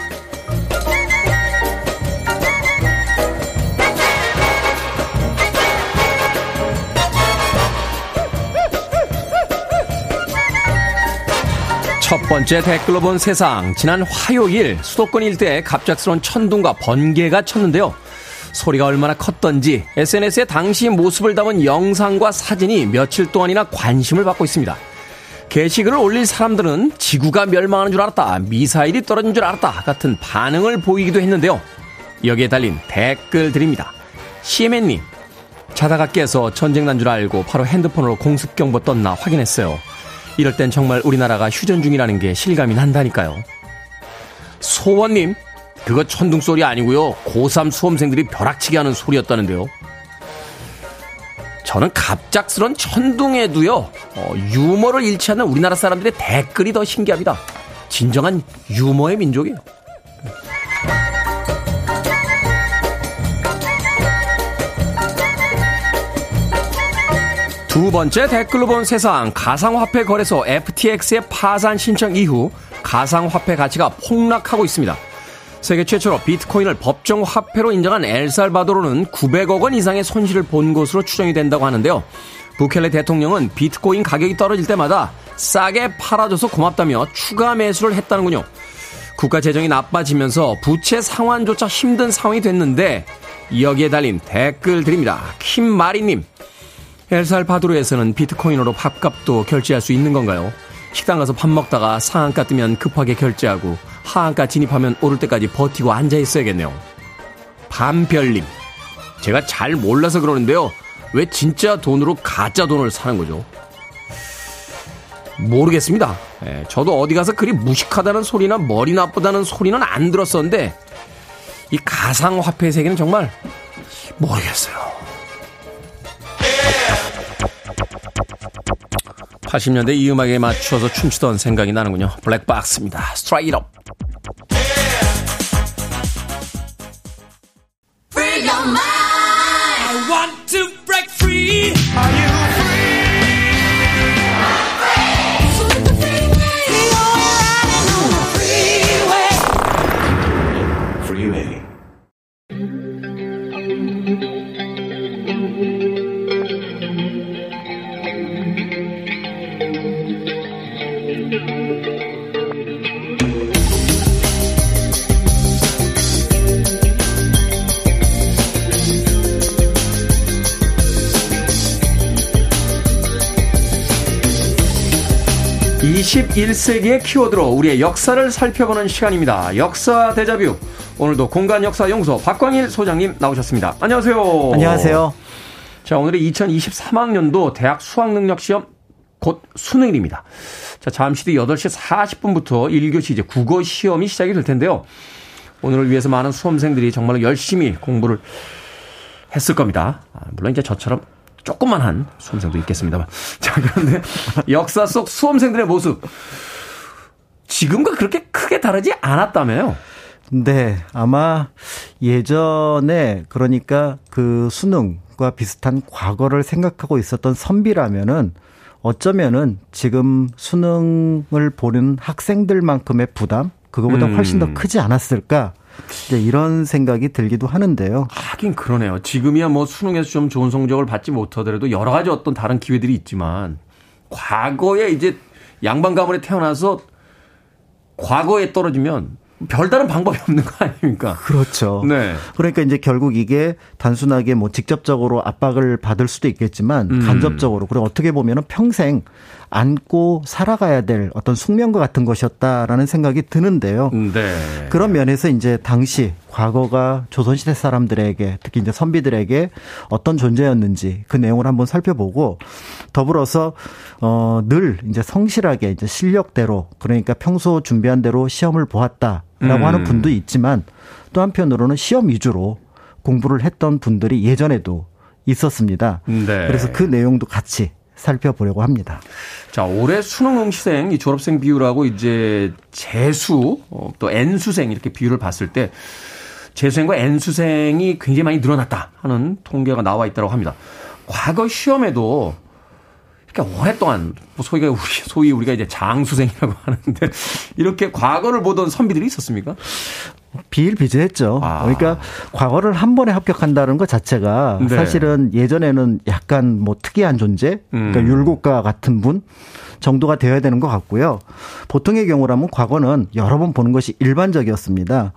첫 번째 댓글로 본 세상. 지난 화요일 수도권 일대에 갑작스러운 천둥과 번개가 쳤는데요. 소리가 얼마나 컸던지 SNS에 당시 모습을 담은 영상과 사진이 며칠 동안이나 관심을 받고 있습니다. 게시글을 올릴 사람들은 지구가 멸망하는 줄 알았다, 미사일이 떨어진 줄 알았다 같은 반응을 보이기도 했는데요. 여기에 달린 댓글들입니다. CMN님, 자다가 깨서 전쟁 난 줄 알고 바로 핸드폰으로 공습경보 떴나 확인했어요. 이럴 땐 정말 우리나라가 휴전 중이라는 게 실감이 난다니까요. 소원님, 그거 천둥 소리 아니고요. 고3 수험생들이 벼락치기 하는 소리였다는데요. 저는 갑작스런 천둥에도요, 어, 유머를 잃지 않는 우리나라 사람들의 댓글이 더 신기합니다. 진정한 유머의 민족이에요. 두 번째 댓글로 본 세상 가상화폐 거래소 FTX의 파산 신청 이후 가상화폐 가치가 폭락하고 있습니다. 세계 최초로 비트코인을 법정 화폐로 인정한 엘살바도르는 900억 원 이상의 손실을 본 것으로 추정이 된다고 하는데요. 부켈레 대통령은 비트코인 가격이 떨어질 때마다 싸게 팔아줘서 고맙다며 추가 매수를 했다는군요. 국가 재정이 나빠지면서 부채 상환조차 힘든 상황이 됐는데 여기에 달린 댓글들입니다. 킴마리님, 엘살바도르에서는 비트코인으로 밥값도 결제할 수 있는 건가요? 식당 가서 밥 먹다가 상한가 뜨면 급하게 결제하고 하한가 진입하면 오를 때까지 버티고 앉아 있어야겠네요. 밤별님. 제가 잘 몰라서 그러는데요. 왜 진짜 돈으로 가짜 돈을 사는 거죠? 모르겠습니다. 예, 저도 어디 가서 그리 무식하다는 소리나 머리 나쁘다는 소리는 안 들었었는데 이 가상화폐 세계는 정말 모르겠어요. 80년대 이 음악에 맞춰서 춤추던 생각이 나는군요. Black Box입니다. Strike It Up. (21세기의) 키워드로 우리의 역사를 살펴보는 시간입니다. 역사 대자뷰. 오늘도 공간 역사 연구소 박광일 소장님 나오셨습니다. 안녕하세요. 안녕하세요. 자 오늘의 2023학년도 대학 수학 능력 시험 곧 수능일입니다. 자 잠시 뒤 8시 40분부터 1교시 이제 국어 시험이 시작이 될 텐데요. 오늘을 위해서 많은 수험생들이 정말로 열심히 공부를 했을 겁니다. 아, 물론 이제 저처럼 조금만 한 수험생도 있겠습니다만. [LAUGHS] 자, 그런데 역사 속 수험생들의 모습. 지금과 그렇게 크게 다르지 않았다며요? 네, 아마 예전에 그러니까 그 수능과 비슷한 과거를 생각하고 있었던 선비라면은 어쩌면은 지금 수능을 보는 학생들만큼의 부담 그거보다 음. 훨씬 더 크지 않았을까 이제 이런 생각이 들기도 하는데요. 하긴 그러네요. 지금이야 뭐 수능에서 좀 좋은 성적을 받지 못하더라도 여러 가지 어떤 다른 기회들이 있지만 과거에 이제 양반 가문에 태어나서 과거에 떨어지면 별다른 방법이 없는 거 아닙니까? 그렇죠. 네. 그러니까 이제 결국 이게 단순하게 뭐 직접적으로 압박을 받을 수도 있겠지만 음. 간접적으로 그리고 어떻게 보면은 평생 안고 살아가야 될 어떤 숙명과 같은 것이었다라는 생각이 드는데요. 네. 그런 면에서 이제 당시 과거가 조선시대 사람들에게 특히 이제 선비들에게 어떤 존재였는지 그 내용을 한번 살펴보고 더불어서 어늘 이제 성실하게 이제 실력대로 그러니까 평소 준비한 대로 시험을 보았다라고 음. 하는 분도 있지만 또 한편으로는 시험 위주로 공부를 했던 분들이 예전에도 있었습니다. 네. 그래서 그 내용도 같이 살펴보려고 합니다. 자, 올해 수능 응시생, 이 졸업생 비율하고 이제 재수, 어, 또 N수생 이렇게 비율을 봤을 때 재수생과 N수생이 굉장히 많이 늘어났다 하는 통계가 나와 있다고 합니다. 과거 시험에도 이렇게 오랫동안 뭐 소위가 우리 소위 우리가 이제 장수생이라고 [LAUGHS] 하는데 이렇게 과거를 보던 선비들이 있었습니까? 비일비재했죠. 아. 그러니까 과거를 한 번에 합격한다는 것 자체가 네. 사실은 예전에는 약간 뭐 특이한 존재, 그러니까 음. 율곡과 같은 분 정도가 되어야 되는 것 같고요. 보통의 경우라면 과거는 여러 번 보는 것이 일반적이었습니다.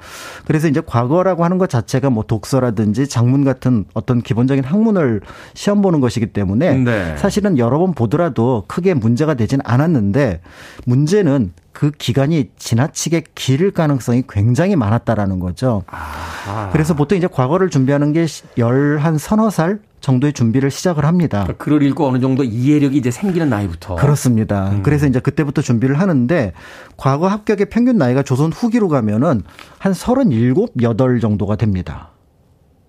그래서 이제 과거라고 하는 것 자체가 뭐 독서라든지 장문 같은 어떤 기본적인 학문을 시험 보는 것이기 때문에 네. 사실은 여러 번 보더라도 크게 문제가 되진 않았는데 문제는 그 기간이 지나치게 길 가능성이 굉장히 많았다라는 거죠. 아하. 그래서 보통 이제 과거를 준비하는 게 열 한 서너 살 정도의 준비를 시작을 합니다. 그러니까 글을 읽고 어느 정도 이해력이 이제 생기는 나이부터. 그렇습니다. 음. 그래서 이제 그때부터 준비를 하는데 과거 합격의 평균 나이가 조선 후기로 가면은 한 37, 8 정도가 됩니다.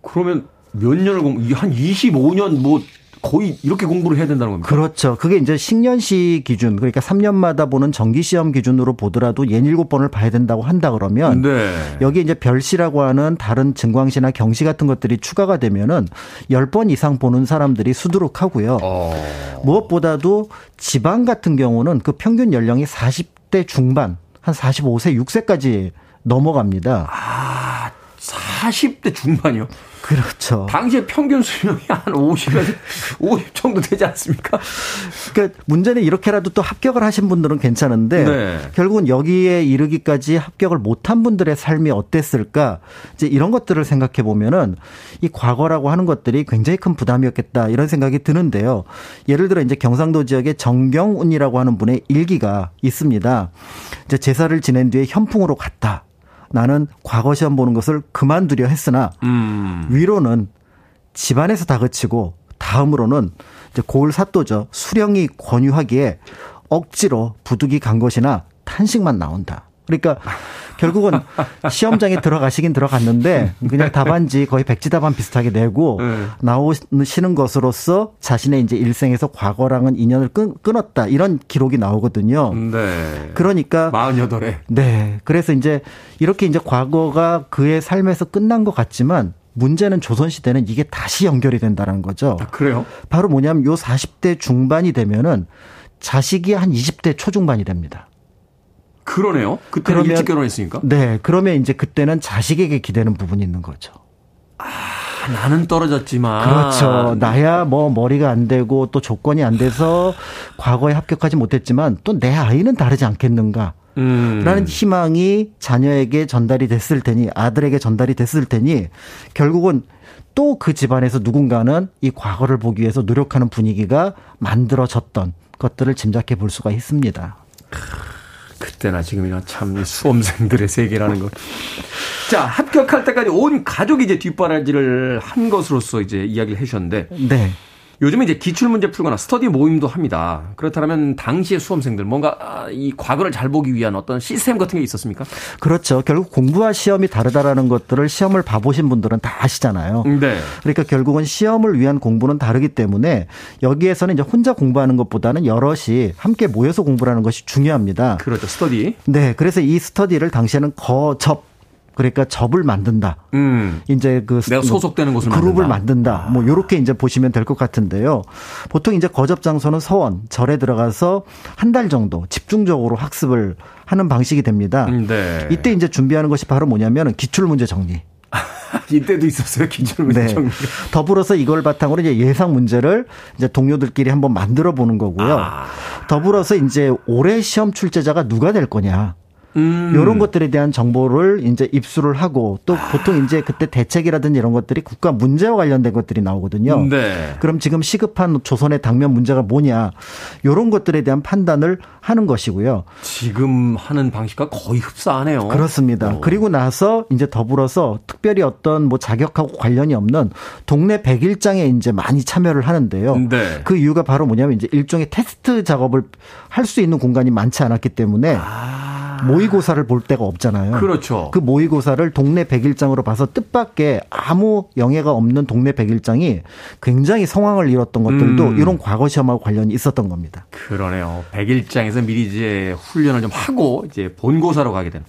그러면 몇 년을 공, 한 25년 뭐 거의 이렇게 공부를 해야 된다는 겁니다. 그렇죠. 그게 이제 10년시 기준, 그러니까 3년마다 보는 정기 시험 기준으로 보더라도 67번을 봐야 된다고 한다 그러면 네. 여기 이제 별시라고 하는 다른 증광시나 경시 같은 것들이 추가가 되면은 10번 이상 보는 사람들이 수두룩하고요. 어. 무엇보다도 지방 같은 경우는 그 평균 연령이 40대 중반, 한 45세, 6세까지 넘어갑니다. 아, 40대 중반이요? 그렇죠. 당시에 평균 수명이 한 50에서 50 정도 되지 않습니까? 그러니까 문제는 이렇게라도 또 합격을 하신 분들은 괜찮은데 네. 결국은 여기에 이르기까지 합격을 못한 분들의 삶이 어땠을까? 이제 이런 것들을 생각해 보면은 이 과거라고 하는 것들이 굉장히 큰 부담이었겠다 이런 생각이 드는데요. 예를 들어 이제 경상도 지역에 정경운이라고 하는 분의 일기가 있습니다. 이제 제사를 지낸 뒤에 현풍으로 갔다. 나는 과거 시험 보는 것을 그만두려 했으나 음. 위로는 집안에서 다 그치고 다음으로는 이제 고을 사또죠. 수령이 권유하기에 억지로 부득이 간 것이나 탄식만 나온다. 그러니까 결국은 시험장에 들어가시긴 들어갔는데 그냥 답안지 거의 백지 답안 비슷하게 내고 네. 나오시는 것으로서 자신의 이제 일생에서 과거랑은 인연을 끊, 끊었다 이런 기록이 나오거든요. 네. 그러니까 48에 네. 그래서 이제 이렇게 이제 과거가 그의 삶에서 끝난 것 같지만 문제는 조선시대는 이게 다시 연결이 된다는 거죠. 아, 그래요? 바로 뭐냐면 요 40대 중반이 되면은 자식이 한 20대 초중반이 됩니다. 그러네요. 그때는 그러면, 일찍 결혼했으니까. 네. 그러면 이제 그때는 자식에게 기대는 부분이 있는 거죠. 아, 나는 떨어졌지만. 그렇죠. 나야 뭐 머리가 안 되고 또 조건이 안 돼서 [SIGHS] 과거에 합격하지 못했지만 또 내 아이는 다르지 않겠는가. 음. 라는 희망이 자녀에게 전달이 됐을 테니 아들에게 전달이 됐을 테니 결국은 또 그 집안에서 누군가는 이 과거를 보기 위해서 노력하는 분위기가 만들어졌던 것들을 짐작해 볼 수가 있습니다. 그때나 지금이나 참 수험생들의 세계라는 것. 자, 합격할 때까지 온 가족이 이제 뒷바라지를 한 것으로서 이제 이야기를 해주셨는데. 네. 요즘에 이제 기출 문제 풀거나 스터디 모임도 합니다. 그렇다면 당시의 수험생들 뭔가 아, 이 과거를 잘 보기 위한 어떤 시스템 같은 게 있었습니까? 그렇죠. 결국 공부와 시험이 다르다라는 것들을 시험을 봐보신 분들은 다 아시잖아요. 네. 그러니까 결국은 시험을 위한 공부는 다르기 때문에 여기에서는 이제 혼자 공부하는 것보다는 여럿이 함께 모여서 공부하는 것이 중요합니다. 그렇죠. 스터디. 네. 그래서 이 스터디를 당시에는 거접 그러니까 접을 만든다. 음. 이제 그 내가 소속되는 곳을 그룹을 만든다. 만든다. 뭐 요렇게 이제 보시면 될 것 같은데요. 보통 이제 거접 장소는 서원, 절에 들어가서 한 달 정도 집중적으로 학습을 하는 방식이 됩니다. 음, 네. 이때 이제 준비하는 것이 바로 뭐냐면 기출 문제 정리. [LAUGHS] 이때도 있었어요 기출 문제 네. 정리. 더불어서 이걸 바탕으로 이제 예상 문제를 이제 동료들끼리 한번 만들어 보는 거고요. 아. 더불어서 이제 올해 시험 출제자가 누가 될 거냐. 음. 이런 것들에 대한 정보를 이제 입수를 하고 또 보통 이제 그때 대책이라든지 이런 것들이 국가 문제와 관련된 것들이 나오거든요. 네. 그럼 지금 시급한 조선의 당면 문제가 뭐냐 이런 것들에 대한 판단을 하는 것이고요. 지금 하는 방식과 거의 흡사하네요. 그렇습니다. 오. 그리고 나서 이제 더불어서 특별히 어떤 뭐 자격하고 관련이 없는 동네 백일장에 이제 많이 참여를 하는데요. 네. 그 이유가 바로 뭐냐면 이제 일종의 테스트 작업을 할 수 있는 공간이 많지 않았기 때문에 아. 모의고사를 볼 데가 없잖아요. 그렇죠. 그 모의고사를 동네 백일장으로 봐서 뜻밖의 아무 영예가 없는 동네 백일장이 굉장히 성황을 이뤘던 것들도 음. 이런 과거 시험하고 관련이 있었던 겁니다. 그러네요. 백일장에서 미리 이제 훈련을 좀 하고 이제 본고사로 가게 되는.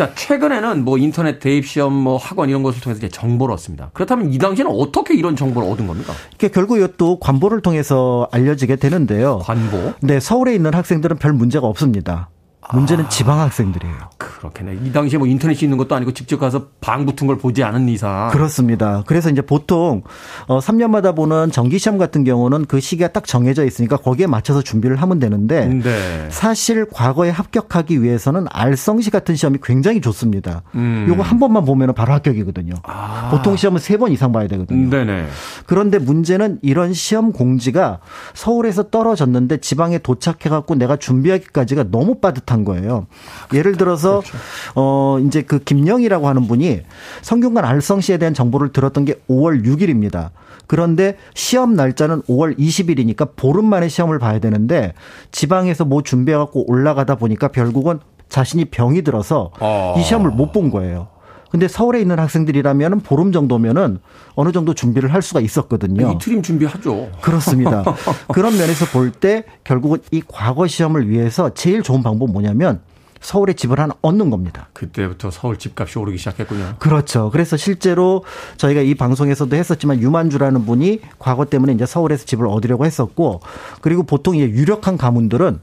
자, 최근에는 뭐 인터넷 대입 시험 뭐 학원 이런 것을 통해서 이제 정보를 얻습니다. 그렇다면 이 당시에는 어떻게 이런 정보를 얻은 겁니까? 그러니까 결국 이것도 관보를 통해서 알려지게 되는데요. 관보? 네, 서울에 있는 학생들은 별 문제가 없습니다. 문제는 아, 지방 학생들이에요. 그렇겠네. 이 당시에 뭐 인터넷이 있는 것도 아니고 직접 가서 방 붙은 걸 보지 않은 이상. 그렇습니다. 그래서 이제 보통 어 3년마다 보는 정기 시험 같은 경우는 그 시기가 딱 정해져 있으니까 거기에 맞춰서 준비를 하면 되는데 네. 사실 과거에 합격하기 위해서는 알성시 같은 시험이 굉장히 좋습니다. 음. 요거 한 번만 보면 바로 합격이거든요. 아. 보통 시험은 세 번 이상 봐야 되거든요. 네네. 그런데 문제는 이런 시험 공지가 서울에서 떨어졌는데 지방에 도착해 갖고 내가 준비하기까지가 너무 빠듯한 거예요. 예를 들어서 그렇죠. 어 이제 그 김영이라고 하는 분이 성균관 알성시에 대한 정보를 들었던 게 5월 6일입니다. 그런데 시험 날짜는 5월 20일이니까 보름 만에 시험을 봐야 되는데 지방에서 뭐 준비해 갖고 올라가다 보니까 결국은 자신이 병이 들어서 어. 이 시험을 못 본 거예요. 근데 서울에 있는 학생들이라면 보름 정도면은 어느 정도 준비를 할 수가 있었거든요. 이틀임 준비하죠. 그렇습니다. [LAUGHS] 그런 면에서 볼 때 결국은 이 과거 시험을 위해서 제일 좋은 방법 뭐냐면 서울에 집을 하나 얻는 겁니다. 그때부터 서울 집값이 오르기 시작했군요. 그렇죠. 그래서 실제로 저희가 이 방송에서도 했었지만 유만주라는 분이 과거 때문에 이제 서울에서 집을 얻으려고 했었고 그리고 보통 이제 유력한 가문들은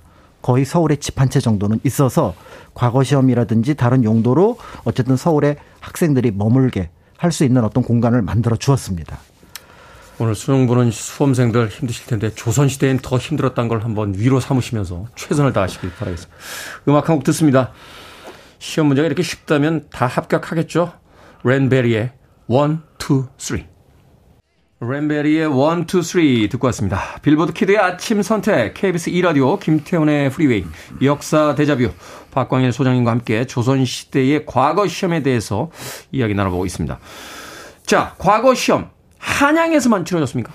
거의 서울에 집 한 채 정도는 있어서 과거 시험이라든지 다른 용도로 어쨌든 서울에 학생들이 머물게 할 수 있는 어떤 공간을 만들어 주었습니다. 오늘 수능 보는 수험생들 힘드실 텐데 조선시대엔 더 힘들었다는 걸 한번 위로 삼으시면서 최선을 다하시길 바라겠습니다. 음악 한 곡 듣습니다. 시험 문제가 이렇게 쉽다면 다 합격하겠죠? Len Barry의 1, 2, 3. 랜베리의 1, 2, 3 듣고 왔습니다. Billboard Kid의 아침 선택, KBS 2라디오, 김태훈의 Freeway, 역사 대자뷰, 박광일 소장님과 함께 조선시대의 과거 시험에 대해서 이야기 나눠보고 있습니다. 자, 과거 시험. 한양에서만 치러졌습니까?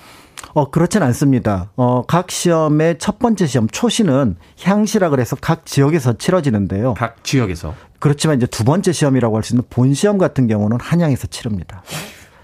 어, 그렇진 않습니다. 어, 각 시험의 첫 번째 시험, 초시는 향시라 그래서 각 지역에서 치러지는데요. 각 지역에서. 그렇지만 이제 두 번째 시험이라고 할 수 있는 본 시험 같은 경우는 한양에서 치릅니다.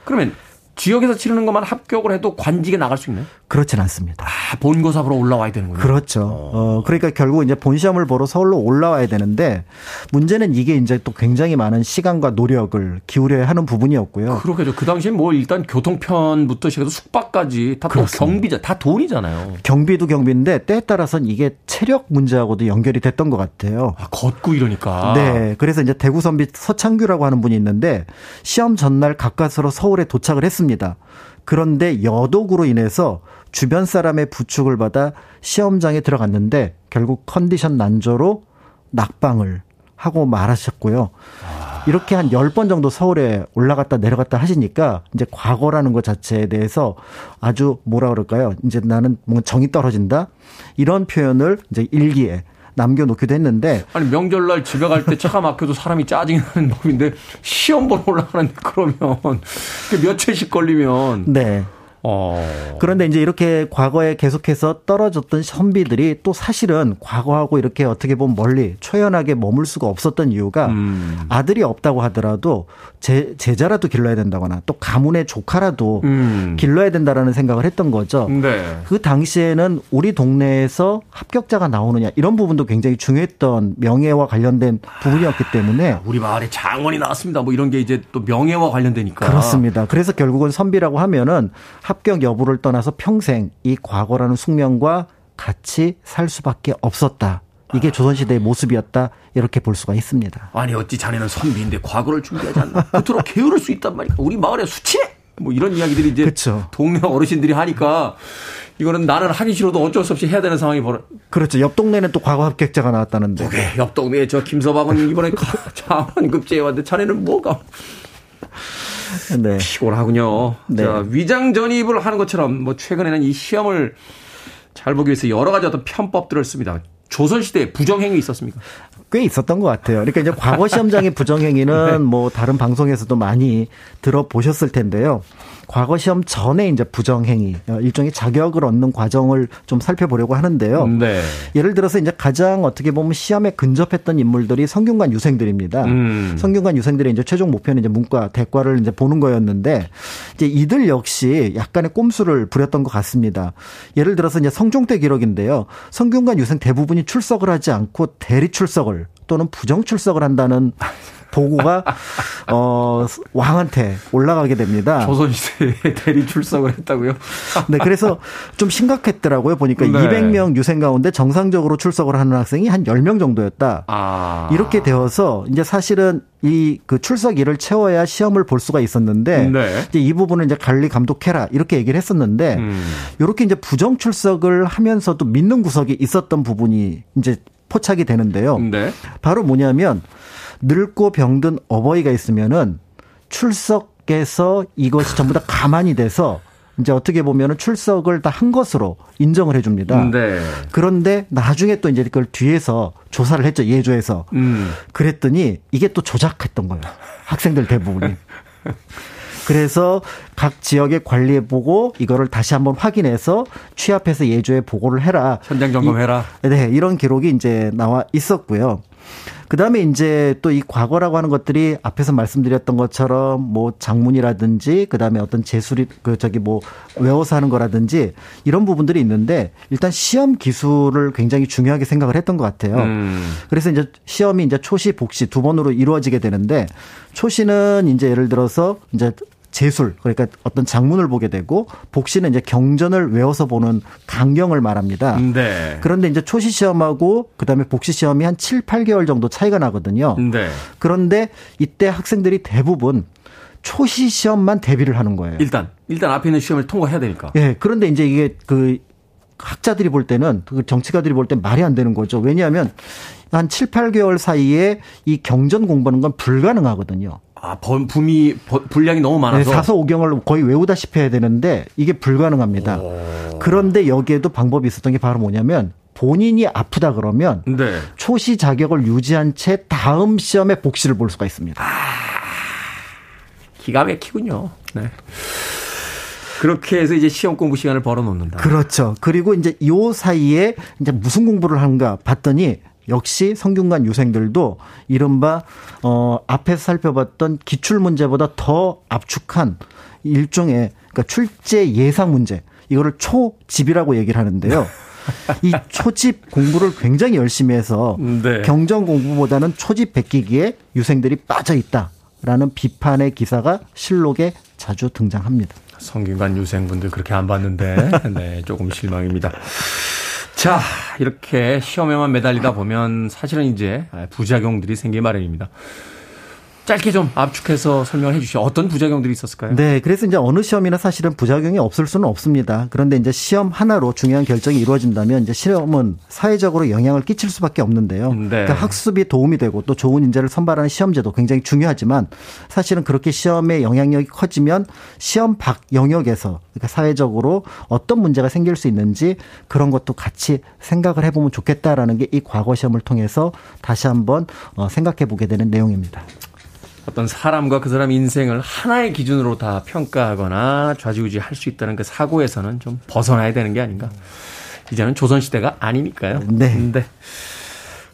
그러면 지역에서 치르는 것만 합격을 해도 관직에 나갈 수 있나요? 그렇진 않습니다. 아, 본고사보러 올라와야 되는군요. 그렇죠. 어. 어, 그러니까 결국 이제 본 시험을 보러 서울로 올라와야 되는데 문제는 이게 이제 또 굉장히 많은 시간과 노력을 기울여야 하는 부분이었고요. 그렇겠죠. 그 당시에 뭐 일단 교통편부터 시작해서 숙박까지 다 또 경비자, 다 돈이잖아요. 경비도 경비인데 때에 따라서는 이게 체력 문제하고도 연결이 됐던 것 같아요. 아, 걷고 이러니까. 네. 그래서 이제 대구 선비 서창규라고 하는 분이 있는데 시험 전날 가까스로 서울에 도착을 했습니다. 그런데 여독으로 인해서 주변 사람의 부축을 받아 시험장에 들어갔는데 결국 컨디션 난조로 낙방을 하고 말하셨고요. 이렇게 한 10번 정도 서울에 올라갔다 내려갔다 하시니까 이제 과거라는 것 자체에 대해서 아주 뭐라 그럴까요? 이제 나는 뭔가 정이 떨어진다? 이런 표현을 이제 일기에 남겨놓기도 했는데. 아니, 명절날 집에 갈 때 차가 막혀도 사람이 짜증이 나는 법인데 시험 보러 올라가는데 그러면 며칠씩 걸리면. 네. 어. 그런데 이제 이렇게 과거에 계속해서 떨어졌던 선비들이 또 사실은 과거하고 이렇게 어떻게 보면 멀리 초연하게 머물 수가 없었던 이유가 음. 아들이 없다고 하더라도 제, 제자라도 길러야 된다거나 또 가문의 조카라도 음. 길러야 된다라는 생각을 했던 거죠. 네. 그 당시에는 우리 동네에서 합격자가 나오느냐 이런 부분도 굉장히 중요했던 명예와 관련된 부분이었기 때문에 아, 우리 마을에 장원이 나왔습니다. 뭐 이런 게 이제 또 명예와 관련되니까 그렇습니다. 그래서 결국은 선비라고 하면은 합격 여부를 떠나서 평생 이 과거라는 숙명과 같이 살 수밖에 없었다. 이게 조선시대의 모습이었다. 이렇게 볼 수가 있습니다. 아니, 어찌 자네는 선비인데 과거를 준비하지 않나. 그토록 게으를 수 있단 말이야. 우리 마을에 수치해! 뭐 이런 이야기들이 이제 그렇죠. 동네 어르신들이 하니까 이거는 나는 하기 싫어도 어쩔 수 없이 해야 되는 상황이 벌어. 그렇죠. 옆 동네는 또 과거 합격자가 나왔다는데. 그래, 옆 동네에 저 김서방은 이번에 장원급제에 [LAUGHS] 왔는데 자네는 뭐가. 네. 피곤하군요. 네. 자, 위장 전입을 하는 것처럼 뭐 최근에는 이 시험을 잘 보기 위해서 여러 가지 어떤 편법들을 씁니다. 조선시대에 부정행위 있었습니까? 꽤 있었던 것 같아요. 그러니까 이제 과거 시험장의 부정행위는 [LAUGHS] 네. 뭐 다른 방송에서도 많이 들어보셨을 텐데요. 과거 시험 전에 이제 부정행위, 어, 일종의 자격을 얻는 과정을 좀 살펴보려고 하는데요. 네. 예를 들어서 이제 가장 어떻게 보면 시험에 근접했던 인물들이 성균관 유생들입니다. 음. 성균관 유생들의 이제 최종 목표는 이제 문과, 대과를 이제 보는 거였는데 이제 이들 역시 약간의 꼼수를 부렸던 것 같습니다. 예를 들어서 이제 성종대 기록인데요. 성균관 유생 대부분이 출석을 하지 않고 대리 출석을 또는 부정 출석을 한다는 [LAUGHS] 보고가 [LAUGHS] 어 왕한테 올라가게 됩니다. 조선시대에 대리 출석을 했다고요? 네, 그래서 좀 심각했더라고요. 보니까 네. 200명 유생 가운데 정상적으로 출석을 하는 학생이 한 10명 정도였다. 아. 이렇게 되어서 이제 사실은 이 그 출석일을 채워야 시험을 볼 수가 있었는데 네. 이제 이 부분을 이제 관리 감독해라 이렇게 얘기를 했었는데 음. 이렇게 이제 부정 출석을 하면서도 믿는 구석이 있었던 부분이 이제 포착이 되는데요. 네. 바로 뭐냐면 늙고 병든 어버이가 있으면은 출석해서 이것이 전부 다 가만히 돼서 이제 어떻게 보면은 출석을 다 한 것으로 인정을 해줍니다. 네. 그런데 나중에 또 이제 그걸 뒤에서 조사를 했죠 예조에서. 음. 그랬더니 이게 또 조작했던 거예요. 학생들 대부분이. [LAUGHS] 그래서 각 지역에 관리해 보고 이거를 다시 한번 확인해서 취합해서 예조에 보고를 해라. 현장 점검해라. 네, 이런 기록이 이제 나와 있었고요. 그 다음에 이제 또 이 과거라고 하는 것들이 앞에서 말씀드렸던 것처럼 뭐 장문이라든지 그 다음에 어떤 재술이 그 저기 뭐 외워서 하는 거라든지 이런 부분들이 있는데 일단 시험 기술을 굉장히 중요하게 생각을 했던 것 같아요. 음. 그래서 이제 시험이 이제 초시, 복시 두 번으로 이루어지게 되는데 초시는 이제 예를 들어서 이제 재술 그러니까 어떤 장문을 보게 되고 복시는 이제 경전을 외워서 보는 강경을 말합니다. 네. 그런데 이제 초시 시험하고 그다음에 복시 시험이 한 7, 8개월 정도 차이가 나거든요. 네. 그런데 이때 학생들이 대부분 초시 시험만 대비를 하는 거예요. 일단 일단 앞에 있는 시험을 통과해야 되니까. 예. 네, 그런데 이제 이게 그 학자들이 볼 때는 그 정치가들이 볼때 말이 안 되는 거죠. 왜냐하면 한 7, 8개월 사이에 이 경전 공부하는 건 불가능하거든요. 아, 분이 분량이 너무 많아서 네, 사서 오경을 거의 외우다시피 해야 되는데 이게 불가능합니다. 오. 그런데 여기에도 방법이 있었던 게 바로 뭐냐면 본인이 아프다 그러면 네. 초시 자격을 유지한 채 다음 시험에 복시를 볼 수가 있습니다. 아, 기가 막히군요. 네. 그렇게 해서 이제 시험 공부 시간을 벌어 놓는다. 그렇죠. 그리고 이제 요 사이에 이제 무슨 공부를 하는가 봤더니 역시 성균관 유생들도 이른바 어 앞에서 살펴봤던 기출 문제보다 더 압축한 일종의 그러니까 출제 예상 문제 이거를 초집이라고 얘기를 하는데요. [LAUGHS] 이 초집 공부를 굉장히 열심히 해서 네. 경전 공부보다는 초집 베끼기에 유생들이 빠져 있다라는 비판의 기사가 실록에 자주 등장합니다. 성균관 유생분들 그렇게 안 봤는데 네, 조금 실망입니다. 자, 이렇게 시험에만 매달리다 보면 사실은 이제 부작용들이 생기 마련입니다. 짧게 좀 압축해서 설명해 주시죠. 어떤 부작용들이 있었을까요? 네, 그래서 이제 어느 시험이나 사실은 부작용이 없을 수는 없습니다. 그런데 이제 시험 하나로 중요한 결정이 이루어진다면 이제 시험은 사회적으로 영향을 끼칠 수밖에 없는데요. 네. 그러니까 학습이 도움이 되고 또 좋은 인재를 선발하는 시험제도 굉장히 중요하지만 사실은 그렇게 시험의 영향력이 커지면 시험 밖 영역에서 그러니까 사회적으로 어떤 문제가 생길 수 있는지 그런 것도 같이 생각을 해보면 좋겠다라는 게 이 과거 시험을 통해서 다시 한번 어, 생각해 보게 되는 내용입니다. 어떤 사람과 그 사람 인생을 하나의 기준으로 다 평가하거나 좌지우지 할 수 있다는 그 사고에서는 좀 벗어나야 되는 게 아닌가. 이제는 조선시대가 아니니까요. 네. 네.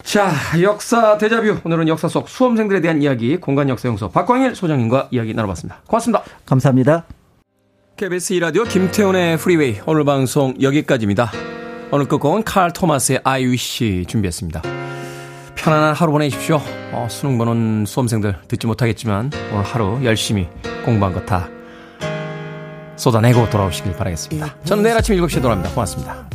자, 역사 데자뷰. 오늘은 역사 속 수험생들에 대한 이야기, 공간 역사 연구소 박광일 소장님과 이야기 나눠봤습니다. 고맙습니다. 감사합니다. KBS 2라디오 김태훈의 Freeway. 오늘 방송 여기까지입니다. 오늘 끝곡은 칼 토마스의 I wish 준비했습니다. 편안한 하루 보내십시오. 어, 수능 보는 수험생들 듣지 못하겠지만 오늘 하루 열심히 공부한 거 다 쏟아내고 돌아오시길 바라겠습니다. 저는 내일 아침 7시에 돌아옵니다. 고맙습니다.